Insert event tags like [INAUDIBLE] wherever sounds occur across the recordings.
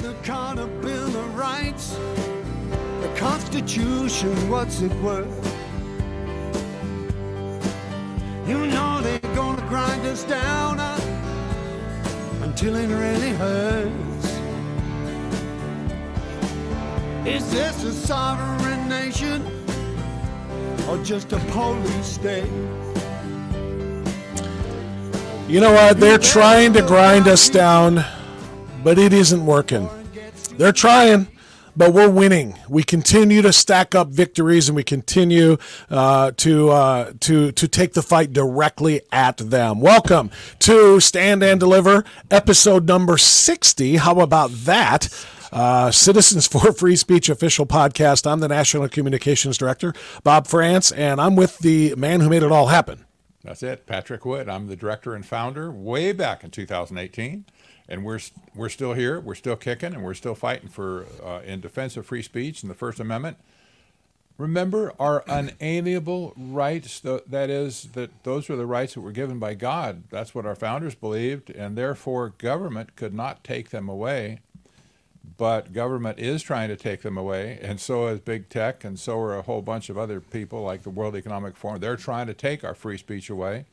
Magna Carta Bill of Rights, the Constitution, what's it worth? You know they're gonna grind us down uh, until it really hurts. Is this a sovereign nation or just a police state? You know what? They're trying to grind us down, but it isn't working. They're trying, but we're winning. We continue to stack up victories, and we continue uh, to uh, to to take the fight directly at them. Welcome to Stand and Deliver, episode number sixty. How about that? Uh, Citizens for [LAUGHS] Free Speech official podcast. I'm the National Communications Director, Bob France, and I'm with the man who made it all happen. That's it, Patrick Wood. I'm the director and founder way back in 2018, and we're we're still here. We're still kicking, and we're still fighting for uh, in defense of free speech and the First Amendment. Remember our unalienable rights. That is, that those were the rights that were given by God. That's what our founders believed, and therefore government could not take them away but government is trying to take them away, and so is big tech, and so are a whole bunch of other people like the World Economic Forum. They're trying to take our free speech away.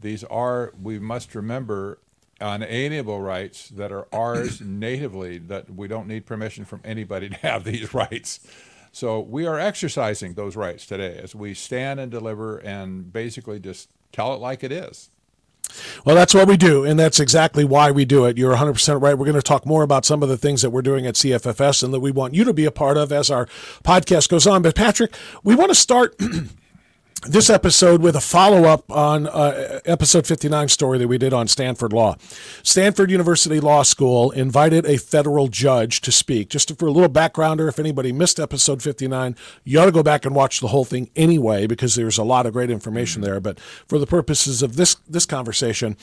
These are, we must remember, unalienable rights that are ours [CLEARS THROAT] natively, that we don't need permission from anybody to have these [LAUGHS] rights. So we are exercising those rights today as we stand and deliver and basically just tell it like it is. Well, that's what we do, and that's exactly why we do it. You're 100% right. We're going to talk more about some of the things that we're doing at CFFS and that we want you to be a part of as our podcast goes on. But, Patrick, we want to start [CLEARS THROAT] this episode with a follow up on uh, episode 59 story that we did on Stanford Law. Stanford University Law School invited a federal judge to speak. Just for a little backgrounder, if anybody missed episode 59, you ought to go back and watch the whole thing anyway because there's a lot of great information there. But for the purposes of this this conversation,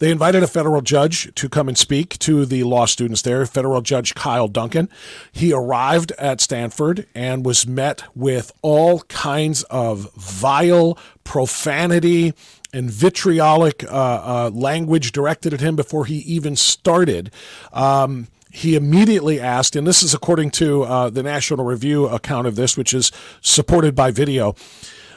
they invited a federal judge to come and speak to the law students there, federal judge Kyle Duncan. He arrived at Stanford and was met with all kinds of vile profanity and vitriolic uh, uh, language directed at him before he even started. Um, he immediately asked, and this is according to uh, the National Review account of this, which is supported by video.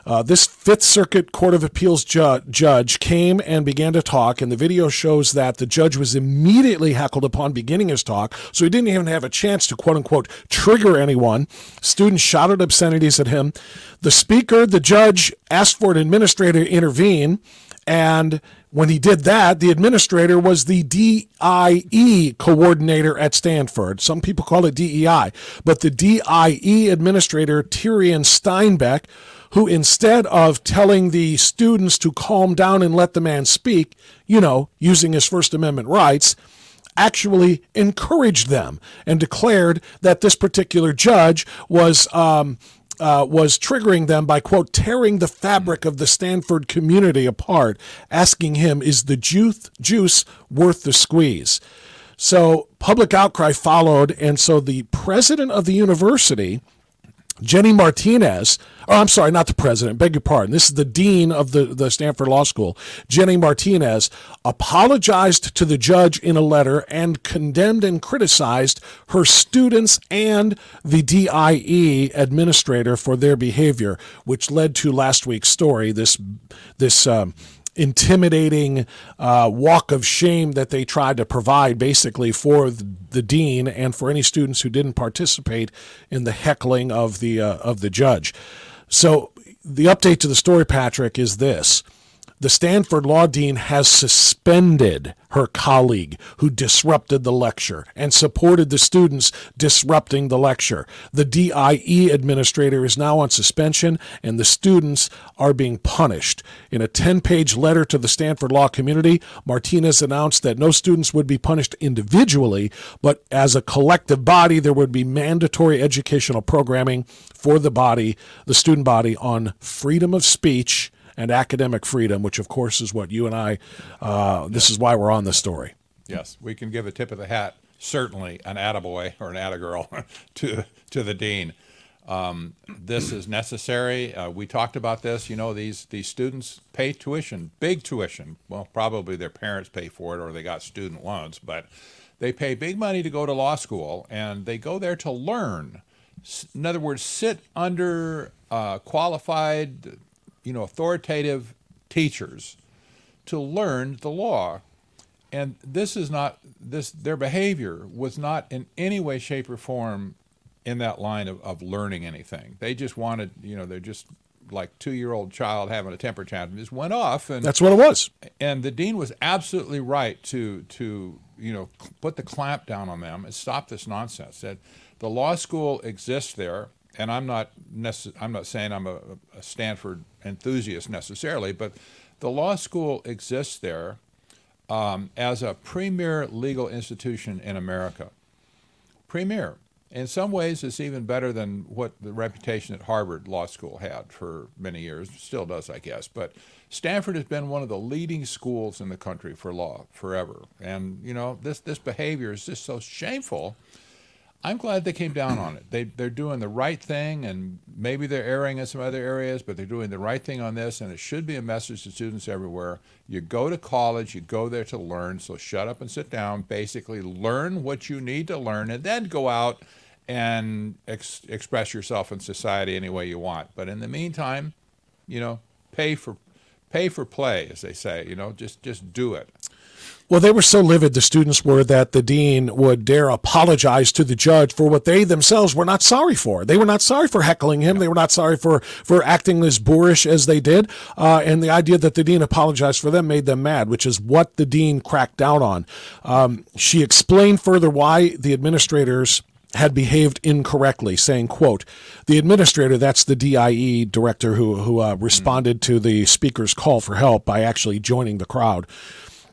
Uh, this Fifth Circuit Court of Appeals ju- judge came and began to talk, and the video shows that the judge was immediately heckled upon beginning his talk, so he didn't even have a chance to quote unquote trigger anyone. Students shouted obscenities at him. The speaker, the judge, asked for an administrator to intervene, and when he did that, the administrator was the DIE coordinator at Stanford. Some people call it DEI, but the DIE administrator, Tirien Steinbach, who instead of telling the students to calm down and let the man speak, you know, using his First Amendment rights, actually encouraged them and declared that this particular judge was. Um, uh, was triggering them by quote tearing the fabric of the Stanford community apart, asking him, "Is the juice juice worth the squeeze?" So public outcry followed, and so the president of the university Jenny Martinez, oh, I'm sorry, not the president, beg your pardon. This is the dean of the, the Stanford Law School. Jenny Martinez apologized to the judge in a letter and condemned and criticized her students and the DIE administrator for their behavior, which led to last week's story. This, this, um, intimidating uh, walk of shame that they tried to provide basically for the dean and for any students who didn't participate in the heckling of the uh, of the judge. So the update to the story, Patrick, is this the Stanford law dean has suspended her colleague who disrupted the lecture and supported the students disrupting the lecture. The DIE administrator is now on suspension, and the students are being punished. In a 10 page letter to the Stanford law community, Martinez announced that no students would be punished individually, but as a collective body, there would be mandatory educational programming for the body, the student body, on freedom of speech and academic freedom, which of course is what you and I. Uh, this is why we're on this story. Yes, we can give a tip of the hat, certainly an attaboy or an attagirl [LAUGHS] to to the dean. Um, this is necessary. Uh, we talked about this. You know, these these students pay tuition, big tuition. Well, probably their parents pay for it, or they got student loans, but They pay big money to go to law school, and they go there to learn. In other words, sit under uh, qualified, you know, authoritative teachers to learn the law. And this is not this their behavior was not in any way, shape, or form in that line of, of learning anything. They just wanted, you know, they're just like two year old child having a temper tantrum just went off and that's what it was and the dean was absolutely right to to you know put the clamp down on them and stop this nonsense that the law school exists there and i'm not necess- i'm not saying i'm a, a stanford enthusiast necessarily but the law school exists there um, as a premier legal institution in america premier in some ways, it's even better than what the reputation at Harvard Law School had for many years. Still does, I guess. But Stanford has been one of the leading schools in the country for law forever. And, you know, this, this behavior is just so shameful. I'm glad they came down on it. They, they're doing the right thing, and maybe they're erring in some other areas, but they're doing the right thing on this, and it should be a message to students everywhere. You go to college, you go there to learn, so shut up and sit down. Basically, learn what you need to learn, and then go out and ex- express yourself in society any way you want. But in the meantime, you know, pay for pay for play, as they say. You know, just just do it. Well, they were so livid, the students were, that the dean would dare apologize to the judge for what they themselves were not sorry for. They were not sorry for heckling him. They were not sorry for, for acting as boorish as they did. Uh, and the idea that the dean apologized for them made them mad, which is what the dean cracked down on. Um, she explained further why the administrators had behaved incorrectly, saying, quote, the administrator, that's the DIE director who, who uh, responded to the speaker's call for help by actually joining the crowd.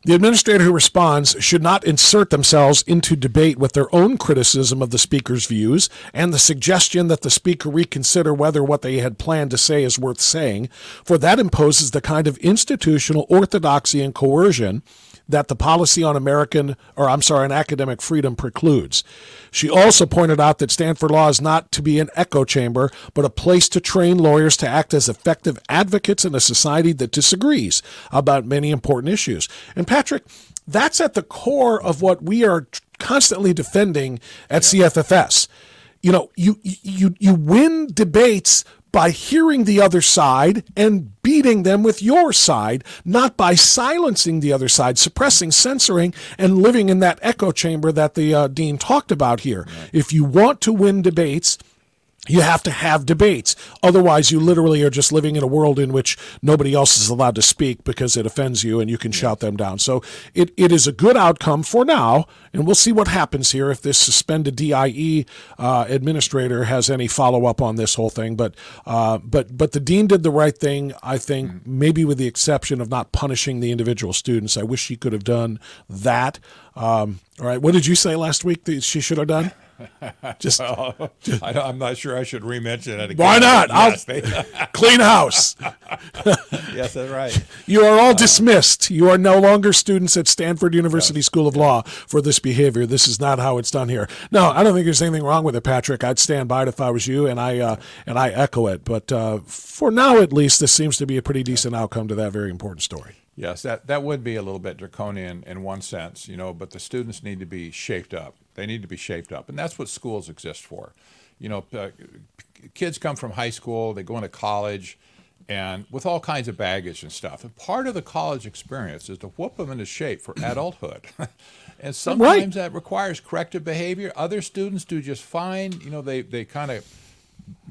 The administrator who responds should not insert themselves into debate with their own criticism of the speaker's views and the suggestion that the speaker reconsider whether what they had planned to say is worth saying, for that imposes the kind of institutional orthodoxy and coercion that the policy on American, or I'm sorry, on academic freedom precludes. She also pointed out that Stanford Law is not to be an echo chamber, but a place to train lawyers to act as effective advocates in a society that disagrees about many important issues. And Patrick, that's at the core of what we are constantly defending at yeah. CFFS. You know, you you you win debates by hearing the other side and beating them with your side, not by silencing the other side, suppressing, censoring, and living in that echo chamber that the uh, dean talked about here. Right. If you want to win debates, you have to have debates. Otherwise, you literally are just living in a world in which nobody else is allowed to speak because it offends you and you can yes. shout them down. So it, it is a good outcome for now, and we'll see what happens here if this suspended DIE uh, administrator has any follow up on this whole thing. But uh, but but the dean did the right thing, I think, mm. maybe with the exception of not punishing the individual students. I wish she could have done that. Um, all right, what did you say last week that she should have done? [LAUGHS] just, well, just I am not sure I should remention it again. Why not? Yes, [LAUGHS] clean house. [LAUGHS] yes, that's right. You are all uh, dismissed. You are no longer students at Stanford University yes. School of Law for this behavior. This is not how it's done here. No, I don't think there's anything wrong with it, Patrick. I'd stand by it if I was you, and I uh, and I echo it. But uh, for now, at least, this seems to be a pretty decent outcome to that very important story. Yes, that, that would be a little bit draconian in one sense, you know, but the students need to be shaped up. They need to be shaped up. And that's what schools exist for. You know, uh, kids come from high school, they go into college, and with all kinds of baggage and stuff. And part of the college experience is to whoop them into shape for adulthood. [LAUGHS] and sometimes right. that requires corrective behavior. Other students do just fine. You know, they, they kind of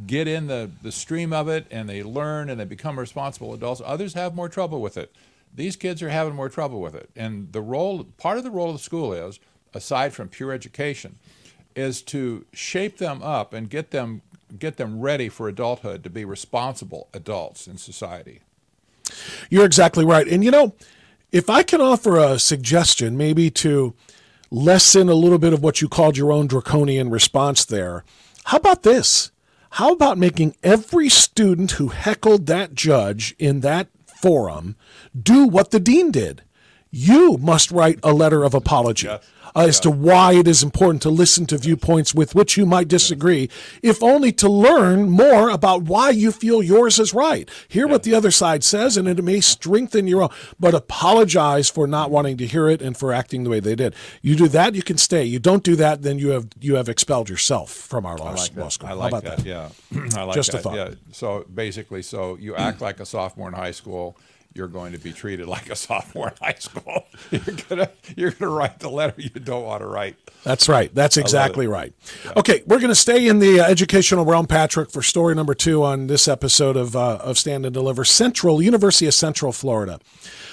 get in the, the stream of it and they learn and they become responsible adults. Others have more trouble with it. These kids are having more trouble with it. And the role, part of the role of the school is, aside from pure education, is to shape them up and get them get them ready for adulthood to be responsible adults in society. You're exactly right. And you know, if I can offer a suggestion, maybe to lessen a little bit of what you called your own draconian response there, how about this? How about making every student who heckled that judge in that forum do what the dean did? you must write a letter of apology Yes. Uh, as to why it is important to listen to viewpoints with which you might disagree, if only to learn more about why you feel yours is right. Hear what the other side says, and it may strengthen your own, but apologize for not wanting to hear it and for acting the way they did. You do that, you can stay. You don't do that, then you have you have expelled yourself from our law, I like law school. I How like about that. that? Yeah, [CLEARS THROAT] I like Just a that. thought. Yeah. So basically, so you act like a sophomore in high school. You're going to be treated like a sophomore in high school. [LAUGHS] You're gonna you're gonna write the letter you don't want to write. That's right. That's exactly right. Okay, we're going to stay in the uh, educational realm, Patrick, for story number two on this episode of uh, of Stand and Deliver. Central University of Central Florida.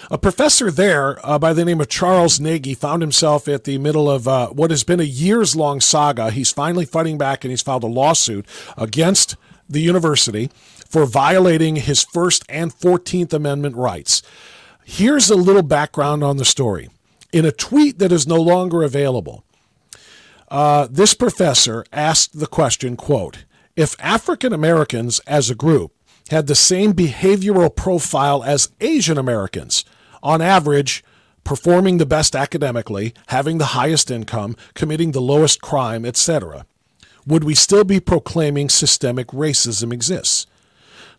A professor there uh, by the name of Charles Negy found himself at the middle of uh, what has been a years long saga. He's finally fighting back and he's filed a lawsuit against the university for violating his First and 14th Amendment rights. Here's a little background on the story. In a tweet that is no longer available, uh, this professor asked the question, quote, if African Americans as a group had the same behavioral profile as Asian Americans, on average, performing the best academically, having the highest income, committing the lowest crime, etc., would we still be proclaiming systemic racism exists?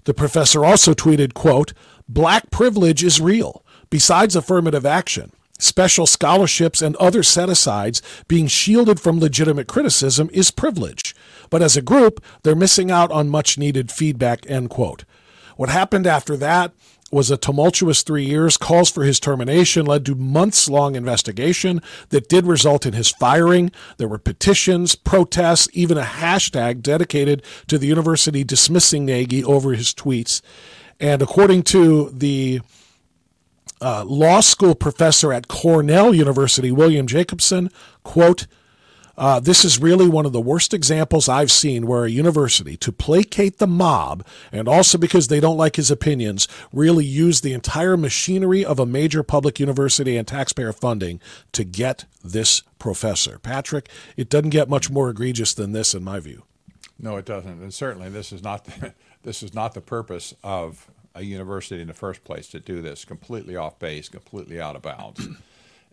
The professor also tweeted, quote, Black privilege is real. Besides affirmative action, special scholarships and other set-asides being shielded from legitimate criticism is privilege. But as a group, they're missing out on much needed feedback, end quote. What happened after that was a tumultuous three years. Calls for his termination led to months long investigation that did result in his firing. There were petitions, protests, even a hashtag dedicated to the university dismissing Negy over his tweets. And according to the uh, law school professor at Cornell University, William Jacobson, quote, uh, this is really one of the worst examples I've seen where a university, to placate the mob, and also because they don't like his opinions, really used the entire machinery of a major public university and taxpayer funding to get this professor. Patrick, it doesn't get much more egregious than this, in my view. No, it doesn't, and certainly this is not the, [LAUGHS] this is not the purpose of a university in the first place to do this. Completely off base, completely out of bounds,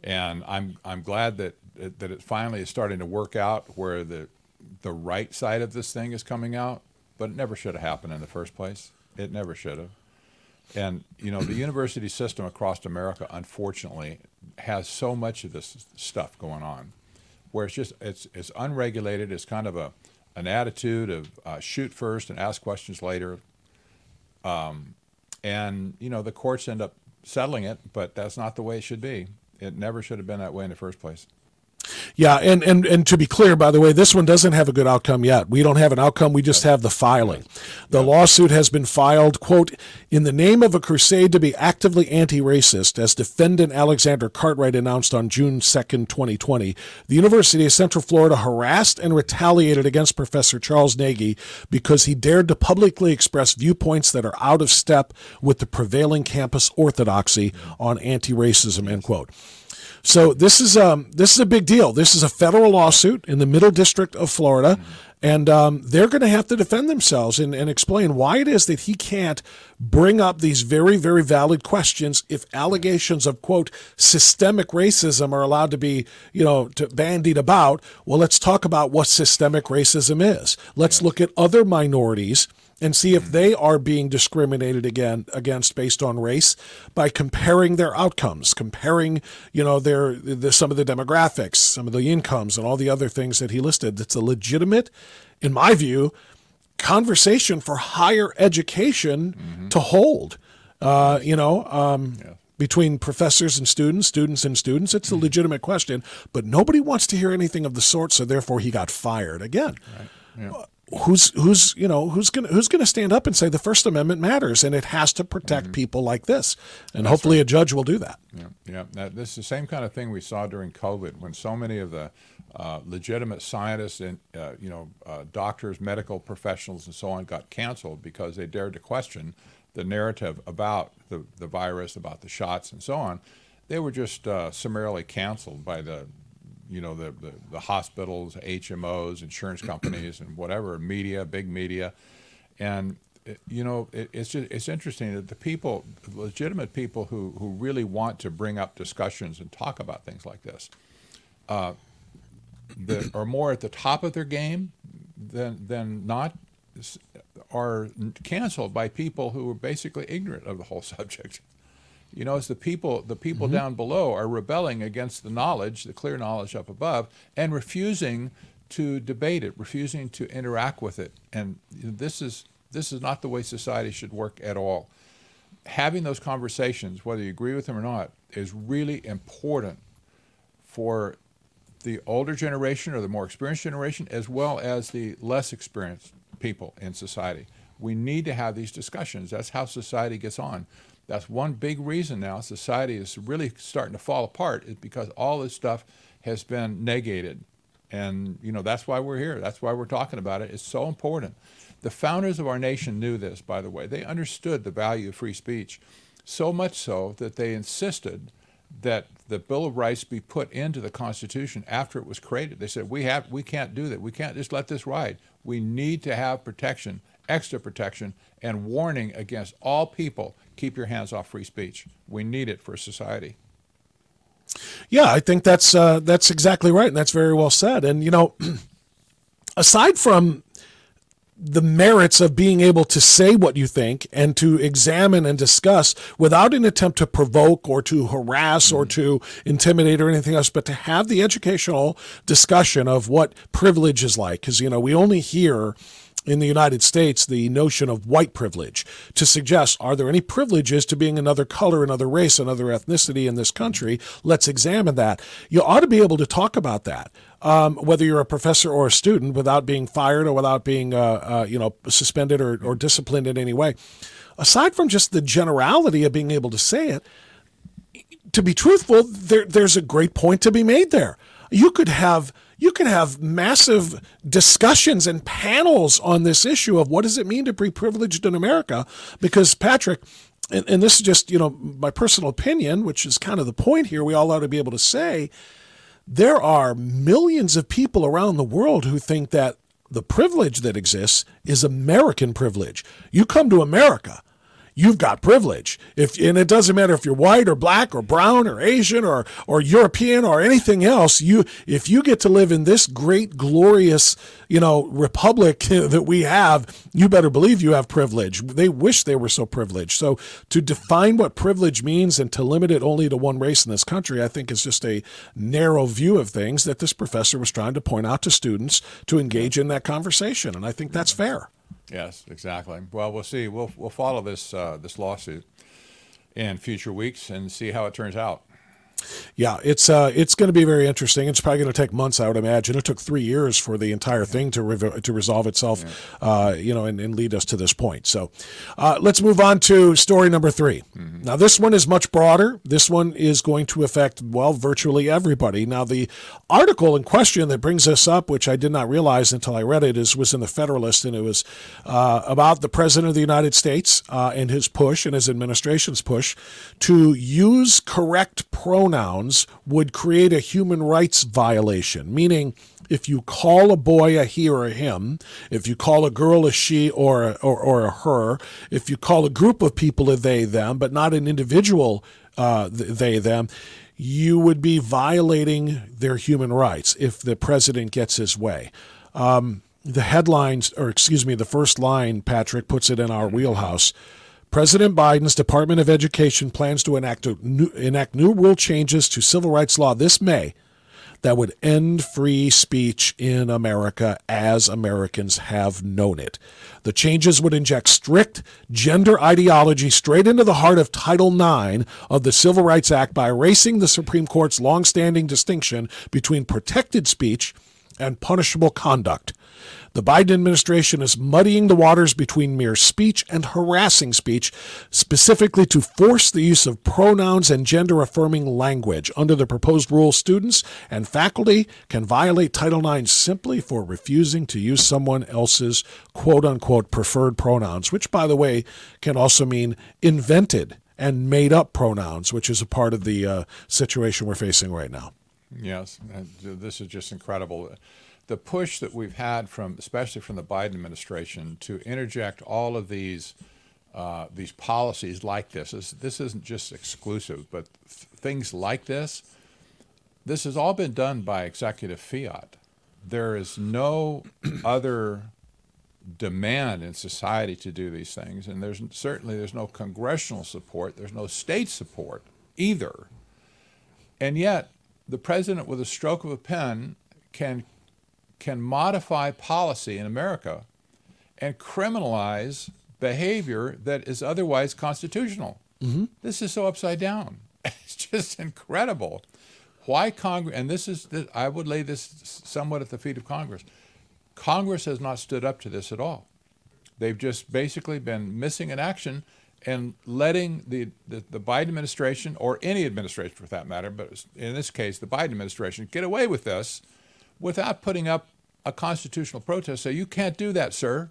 and I'm I'm glad that that it finally is starting to work out where the the right side of this thing is coming out, but it never should have happened in the first place. It never should have. And you know, the university system across America, unfortunately, has so much of this stuff going on, where it's just it's it's unregulated. It's kind of a an attitude of uh, shoot first and ask questions later. Um, and you know, the courts end up settling it, but that's not the way it should be. It never should have been that way in the first place. Yeah, and, and and to be clear, by the way, this one doesn't have a good outcome yet. We don't have an outcome. We just have the filing. The lawsuit has been filed, quote, in the name of a crusade to be actively anti-racist, as defendant Alexander Cartwright announced on June 2nd, 2020. The University of Central Florida harassed and retaliated against Professor Charles Negy because he dared to publicly express viewpoints that are out of step with the prevailing campus orthodoxy mm. on anti-racism, end quote. So this is um, this is a big deal. This is a federal lawsuit in the Middle District of Florida, and um, they're going to have to defend themselves and, and explain why it is that he can't bring up these very very valid questions if allegations of quote systemic racism are allowed to be you know to bandied about. Well, let's talk about what systemic racism is. Let's look at other minorities and see if they are being discriminated again against based on race by comparing their outcomes, comparing you know their the, some of the demographics, some of the incomes, and all the other things that he listed. That's a legitimate, in my view, conversation for higher education to hold. Uh, you know. Um, Between professors and students, students and students, it's a legitimate question, but nobody wants to hear anything of the sort. So therefore, he got fired again who's who's you know who's gonna who's gonna stand up and say the First Amendment matters and it has to protect people like this, and hopefully a judge will do that. Yeah, yeah. Now, this is the same kind of thing we saw during COVID when so many of the uh, legitimate scientists and uh, you know uh, doctors, medical professionals, and so on got canceled because they dared to question the narrative about the, the virus, about the shots, and so on. They were just uh, summarily canceled by the you know the, the, the hospitals, HMOs, insurance [CLEARS THROAT] companies, and whatever media, big media, and you know, it, it's just, it's interesting that the people, legitimate people who, who really want to bring up discussions and talk about things like this, uh, that [CLEARS THROAT] are more at the top of their game than than not are canceled by people who are basically ignorant of the whole [LAUGHS] subject. You know, it's the people the people mm-hmm. down below are rebelling against the knowledge, the clear knowledge up above, and refusing to debate it, refusing to interact with it. And this is this is not the way society should work at all. Having those conversations, whether you agree with them or not, is really important for the older generation or the more experienced generation, as well as the less experienced people in society. We need to have these discussions. That's how society gets on. That's one big reason now society is really starting to fall apart is because all this stuff has been negated. And you know, that's why we're here. That's why we're talking about it. It's so important. The founders of our nation knew this, by the way. They understood the value of free speech, so much so that they insisted that the Bill of Rights be put into the Constitution after it was created. They said we have we can't do that. We can't just let this ride. We need to have protection, extra protection, and warning against all people. Keep your hands off free speech. We need it for society. Yeah, I think that's uh, that's exactly right, and that's very well said. And you know, [CLEARS THROAT] aside from the merits of being able to say what you think and to examine and discuss without an attempt to provoke or to harass or to intimidate or anything else, but to have the educational discussion of what privilege is like. Because, you know, we only hear in the United States the notion of white privilege to suggest are there any privileges to being another color, another race, another ethnicity in this country? Let's examine that. You ought to be able to talk about that um, whether you're a professor or a student, without being fired or without being, uh, uh, you know, suspended or, or disciplined in any way. Aside from just the generality of being able to say it, to be truthful, there, there's a great point to be made there. You could have you can have massive discussions and panels on this issue of what does it mean to be privileged in America? Because Patrick, and, and this is just you know my personal opinion, which is kind of the point here. We all ought to be able to say there are millions of people around the world who think that the privilege that exists is American privilege. You come to America you've got privilege. If and it doesn't matter if you're white or black or brown or Asian or or European or anything else. You if you get to live in this great glorious you know republic [LAUGHS] that we have, you better believe you have privilege. They wish they were so privileged. So to define what privilege means and to limit it only to one race in this country, I think is just a narrow view of things that this professor was trying to point out to students to engage in that conversation, and I think that's fair. Yes, exactly. Well, we'll see. We'll we'll follow this uh, this lawsuit in future weeks and see how it turns out. Yeah, it's uh, it's going to be very interesting. It's probably going to take months, I would imagine. It took three years for the entire thing to re- to resolve itself, yeah. uh, you know, and, and, lead us to this point. So, uh, let's move on to story number 3 mm-hmm. Now, this one is much broader. This one is going to affect well virtually everybody. Now, the article in question that brings us up, which I did not realize until I read it, is was in the Federalist, and it was uh, about the president of the United States uh, and his push and his administration's push to use correct pronouns pronouns would create a human rights violation, meaning if you call a boy a he or a him, if you call a girl a she or a, or, or a her, if you call a group of people a they them, but not an individual uh, they them, you would be violating their human rights if the president gets his way. Um, the headlines, or excuse me, the first line, Patrick puts it in our wheelhouse. President Biden's Department of Education plans to enact, new, enact new rule changes to civil rights law this May that would end free speech in America as Americans have known it. The changes would inject strict gender ideology straight into the heart of Title IX of the Civil Rights Act by erasing the Supreme Court's longstanding distinction between protected speech and punishable conduct. The Biden administration is muddying the waters between mere speech and harassing speech, specifically to force the use of pronouns and gender affirming language. Under the proposed rule, students and faculty can violate Title IX simply for refusing to use someone else's quote unquote preferred pronouns, which, by the way, can also mean invented and made up pronouns, which is a part of the uh, situation we're facing right now. Yes, this is just incredible. The push that we've had from, especially from the Biden administration, to interject all of these uh, these policies like this. This, this isn't just exclusive, but th- things like this. This has all been done by executive fiat. There is no [CLEARS THROAT] other demand in society to do these things, and there's certainly there's no congressional support. There's no state support either, and yet the president, with a stroke of a pen, can can modify policy in America and criminalize behavior that is otherwise constitutional. Mm-hmm. This is so upside down. [LAUGHS] It's just incredible. Why Congress, and this is, I would lay this somewhat at the feet of Congress. Congress has not stood up to this at all. They've just basically been missing in action and letting the, the, the, Biden administration, or any administration for that matter, but in this case, the Biden administration, get away with this without putting up a constitutional protest. Say, you can't do that, sir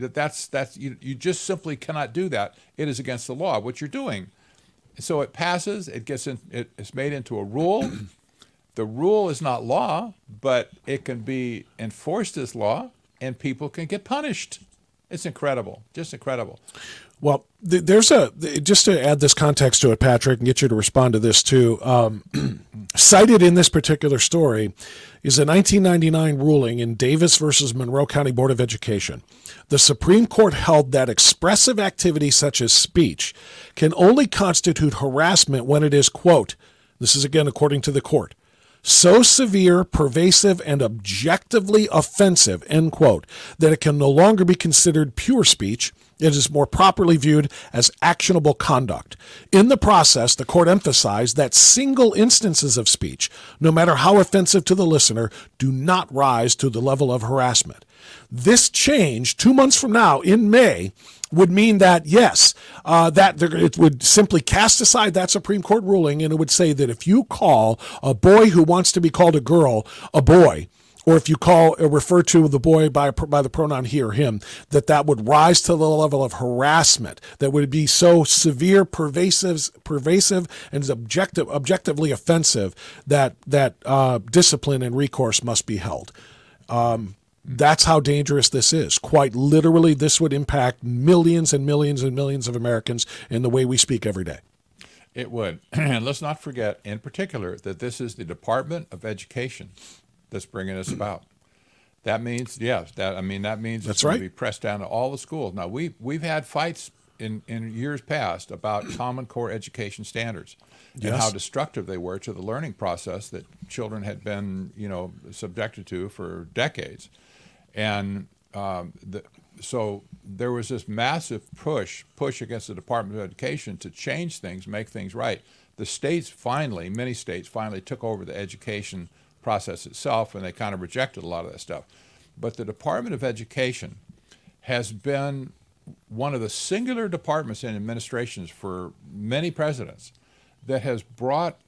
that that's that's you, you just simply cannot do that. It is against the law what you're doing. So it passes. It gets in. It, it's made into a rule. [CLEARS THROAT] the rule is not law, but it can be enforced as law, and people can get punished. It's incredible, just incredible. Well, there's a just to add this context to it, Patrick, and get you to respond to this too. Um, [CLEARS THROAT] cited in this particular story is a 1999 ruling in Davis versus Monroe County Board of Education. The Supreme Court held that expressive activity such as speech can only constitute harassment when it is quote. This is again according to the court so severe, pervasive, and objectively offensive, end quote, that it can no longer be considered pure speech. It is more properly viewed as actionable conduct. In the process, the court emphasized that single instances of speech, no matter how offensive to the listener, do not rise to the level of harassment. This change, two months from now in May, would mean that yes, uh, that it would simply cast aside that Supreme Court ruling, and it would say that if you call a boy who wants to be called a girl a boy, or if you call or refer to the boy by by the pronoun he or him, that that would rise to the level of harassment that would be so severe, pervasive, pervasive, and objective, objectively offensive that that uh, discipline and recourse must be held. Um, that's how dangerous this is. Quite literally, this would impact millions and millions and millions of Americans in the way we speak every day. It would. [CLEARS THROAT] And let's not forget, in particular, that this is the Department of Education that's bringing this about. That means, yes, that I mean that means that's it's right. going to be pressed down to all the schools. Now we we've had fights in in years past about Common Core education standards and yes. how destructive they were to the learning process that children had been you know subjected to for decades. And um, the, so there was this massive push push against the Department of Education to change things, make things right. The states finally, many states finally took over the education process itself, and they kind of rejected a lot of that stuff. But the Department of Education has been one of the singular departments in administrations for many presidents that has brought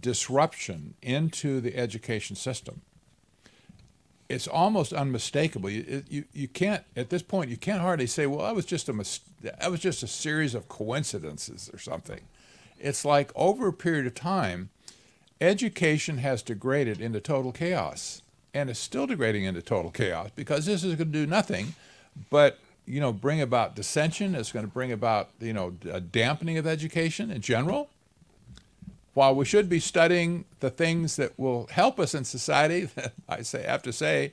disruption into the education system it's almost unmistakable. You, you, you can't at this point you can't hardly say, well, that was just a mis- that was just a series of coincidences or something. It's like over a period of time, education has degraded into total chaos, and it's still degrading into total chaos because this is going to do nothing, but you know bring about dissension. It's going to bring about you know a dampening of education in general while we should be studying the things that will help us in society, [LAUGHS] I say have to say,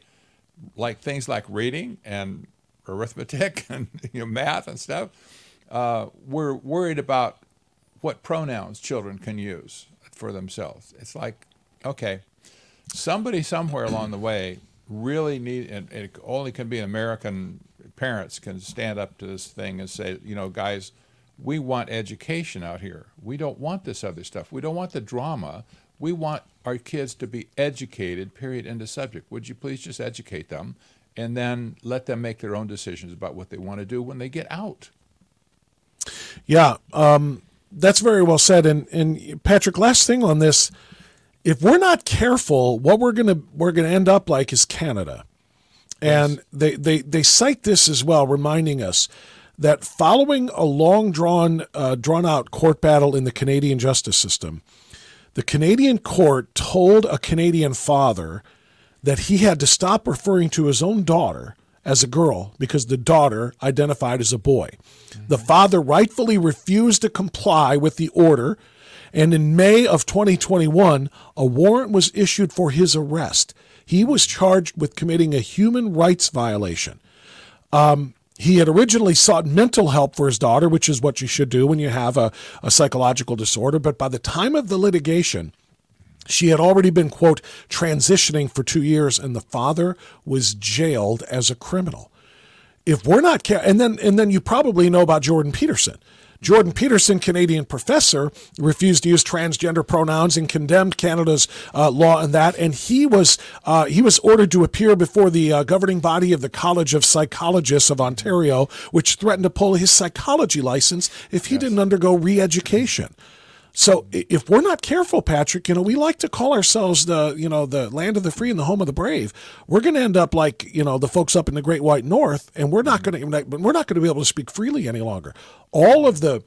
like things like reading and arithmetic [LAUGHS] and you know, math and stuff, uh, we're worried about what pronouns children can use for themselves. It's like, okay, somebody somewhere along the way really need, and it only can be American parents can stand up to this thing and say, you know, guys, we want education out here. We don't want this other stuff. We don't want the drama. We want our kids to be educated, period, end of subject. Would you please just educate them and then let them make their own decisions about what they want to do when they get out? Yeah, um, that's very well said. And, and Patrick, last thing on this if we're not careful, what we're gonna we're gonna end up like is Canada, and yes. they, they they cite this as well, reminding us that following a long drawn uh, drawn out court battle in the Canadian justice system, the Canadian court told a Canadian father that he had to stop referring to his own daughter as a girl because the daughter identified as a boy. The father rightfully refused to comply with the order, and in May of 2021, a warrant was issued for his arrest. He was charged with committing a human rights violation. Um, he had originally sought mental help for his daughter, which is what you should do when you have a, a psychological disorder. But by the time of the litigation, she had already been, quote, transitioning for two years, and the father was jailed as a criminal. If we're not, ca- and then and then you probably know about Jordan Peterson. Jordan Peterson, Canadian professor, refused to use transgender pronouns and condemned Canada's uh, law on that. And he was uh, he was ordered to appear before the uh, governing body of the College of Psychologists of Ontario, which threatened to pull his psychology license if he yes. didn't undergo re-education. So if we're not careful, Patrick, you know, we like to call ourselves the, you know, the land of the free and the home of the brave. We're going to end up like, you know, the folks up in the Great White North, and we're not mm-hmm. going to, we're not going to be able to speak freely any longer. All of the,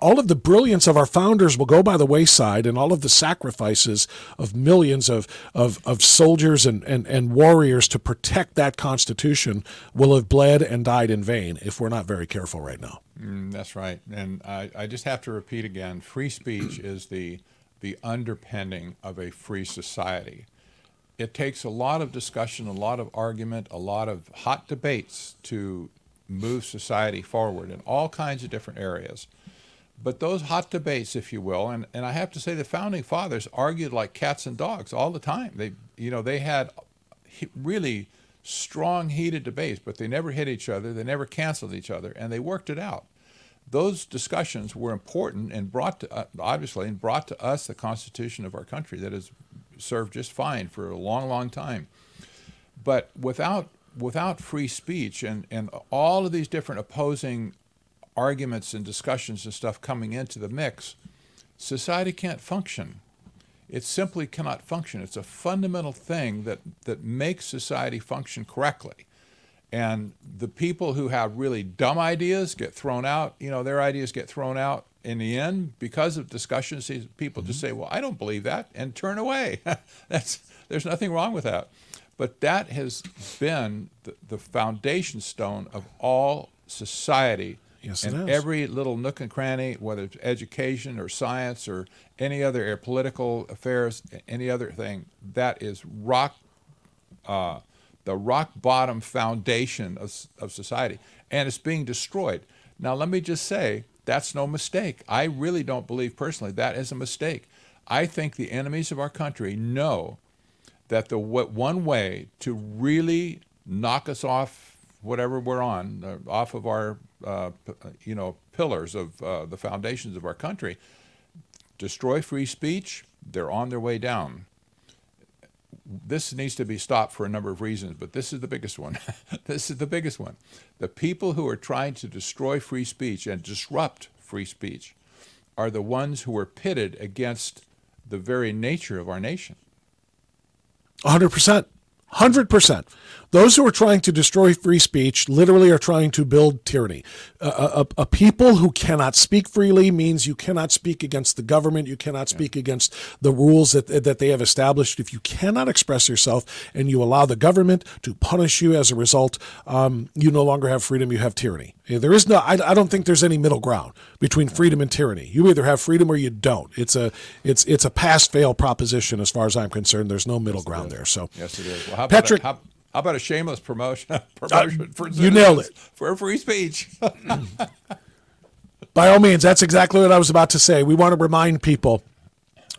all of the brilliance of our founders will go by the wayside, and all of the sacrifices of millions of, of, of soldiers and, and, and warriors to protect that Constitution will have bled and died in vain if we're not very careful right now. Mm, that's right. And I, I just have to repeat again free speech [CLEARS THROAT] is the, the underpinning of a free society. It takes a lot of discussion, a lot of argument, a lot of hot debates to move society forward in all kinds of different areas. But those hot debates, if you will, and, and I have to say the founding fathers argued like cats and dogs all the time. They, you know, they had really strong, heated debates, but they never hit each other, they never canceled each other, and they worked it out. Those discussions were important and brought to, uh, obviously, and brought to us the Constitution of our country that has served just fine for a long, long time. But without without free speech and, and all of these different opposing arguments and discussions and stuff coming into the mix, society can't function. It simply cannot function. It's a fundamental thing that, that makes society function correctly. And the people who have really dumb ideas get thrown out. You know, their ideas get thrown out in the end because of discussions. These people mm-hmm. just say, "Well, I don't believe that," and turn away. [LAUGHS] That's there's nothing wrong with that. But that has been the, the foundation stone of all society Yes, and every little nook and cranny, whether it's education or science or any other or political affairs, any other thing, that is rock, uh, the rock bottom foundation of, of society, and it's being destroyed. Now, let me just say that's no mistake. I really don't believe personally that is a mistake. I think the enemies of our country know that the one way to really knock us off whatever we're on, uh, off of our uh, you know, pillars of uh, the foundations of our country, destroy free speech, they're on their way down. This needs to be stopped for a number of reasons, but this is the biggest one. [LAUGHS] this is the biggest one. The people who are trying to destroy free speech and disrupt free speech are the ones who are pitted against the very nature of our nation. 100%. 100%. Those who are trying to destroy free speech literally are trying to build tyranny. A, a, a, people who cannot speak freely means you cannot speak against the government. You cannot speak yeah. against the rules that, that they have established. If you cannot express yourself and you allow the government to punish you as a result, um, you no longer have freedom, you have tyranny. There is no, I, I don't think there's any middle ground between freedom and tyranny. You either have freedom or you don't. It's a, it's, it's a pass fail proposition as far as I'm concerned. There's no middle yes, ground there. So, yes, it is. Well, Patrick. How, how about a shameless promotion? [LAUGHS] promotion uh, for you nailed it for free speech. [LAUGHS] By all means, that's exactly what I was about to say. We want to remind people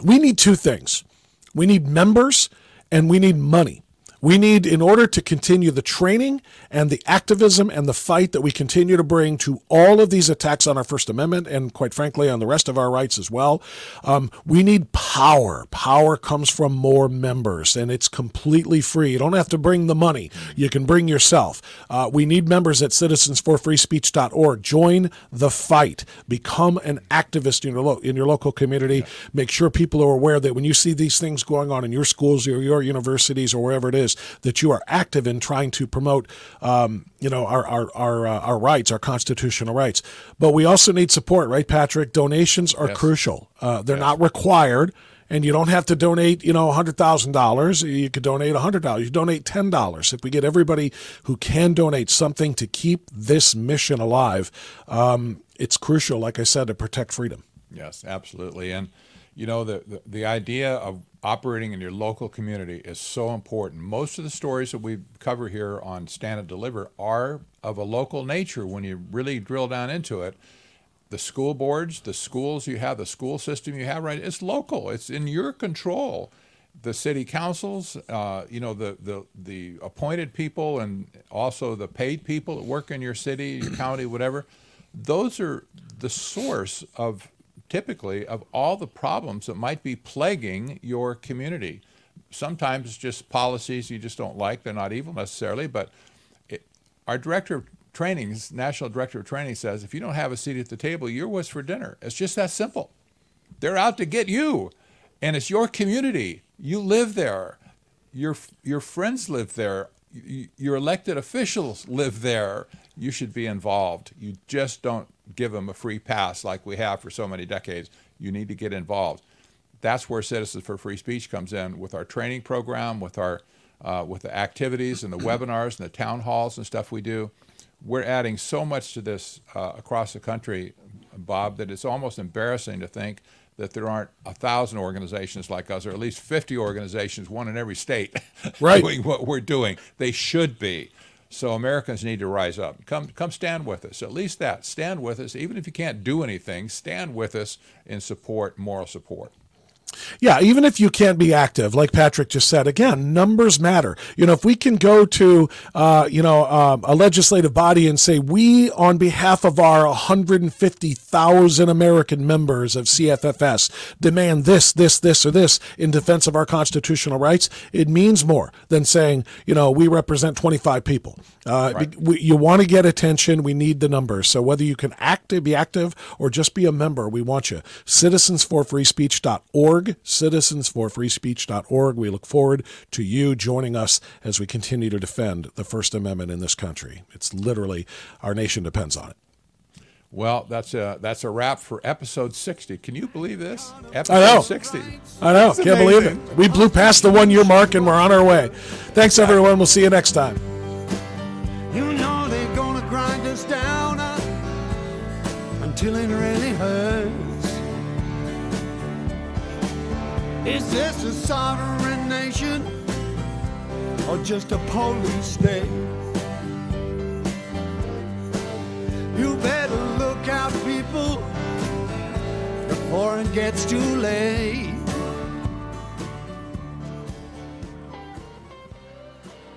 we need two things: we need members and we need money. We need, in order to continue the training and the activism and the fight that we continue to bring to all of these attacks on our First Amendment and, quite frankly, on the rest of our rights as well, um, we need power. Power comes from more members, and it's completely free. You don't have to bring the money, you can bring yourself. Uh, we need members at citizensforfreespeech.org. Join the fight, become an activist in your, lo- in your local community. Make sure people are aware that when you see these things going on in your schools or your universities or wherever it is, that you are active in trying to promote, um, you know, our our our, uh, our rights, our constitutional rights. But we also need support, right, Patrick? Donations are yes. crucial. Uh, they're yes. not required. and you don't have to donate, you know, $100,000. You could donate $100. You donate $10. If we get everybody who can donate something to keep this mission alive, um, it's crucial, like I said, to protect freedom. Yes, absolutely. And, you know, the, the, the idea of operating in your local community is so important. Most of the stories that we cover here on Stand and Deliver are of a local nature when you really drill down into it the school boards, the schools you have, the school system you have, right? It's local. It's in your control. The city councils, uh, you know, the, the the appointed people and also the paid people that work in your city, your county, whatever. Those are the source of typically of all the problems that might be plaguing your community. Sometimes it's just policies you just don't like. They're not evil necessarily, but it, our director of trainings, national director of training says, if you don't have a seat at the table, you're what's for dinner. It's just that simple. They're out to get you, and it's your community. You live there. Your your friends live there. Your elected officials live there. You should be involved. You just don't give them a free pass like we have for so many decades. You need to get involved. That's where Citizens for Free Speech comes in with our training program, with our uh, with the activities and the [CLEARS THROAT] webinars and the town halls and stuff we do we're adding so much to this uh, across the country, Bob, that it's almost embarrassing to think that there aren't a thousand organizations like us, or at least 50 organizations, one in every state, [LAUGHS] right. doing what we're doing. They should be. So Americans need to rise up. Come, come stand with us. At least that. Stand with us. Even if you can't do anything, stand with us in support, moral support. Yeah, even if you can't be active, like Patrick just said, again, numbers matter. You know, if we can go to, uh, you know, um, a legislative body and say, we, on behalf of our 150,000 American members of CFFS, demand this, this, this, or this in defense of our constitutional rights, it means more than saying, you know, we represent 25 people. Uh, right. we, you want to get attention, we need the numbers. So whether you can act, be active or just be a member, we want you. Citizensforfreespeech.org citizensforfreespeech.org. We look forward to you joining us as we continue to defend the First Amendment in this country. It's literally, our nation depends on it. Well, that's a that's a wrap for episode 60. Can you believe this? Episode I know. 60. I know. That's Can't amazing. believe it. We blew past the one year mark and we're on our way. Thanks, everyone. We'll see you next time. You know they're going to grind us down uh, until it really hurts. Is this a sovereign nation or just a police state? You better look out, people, before it gets too late.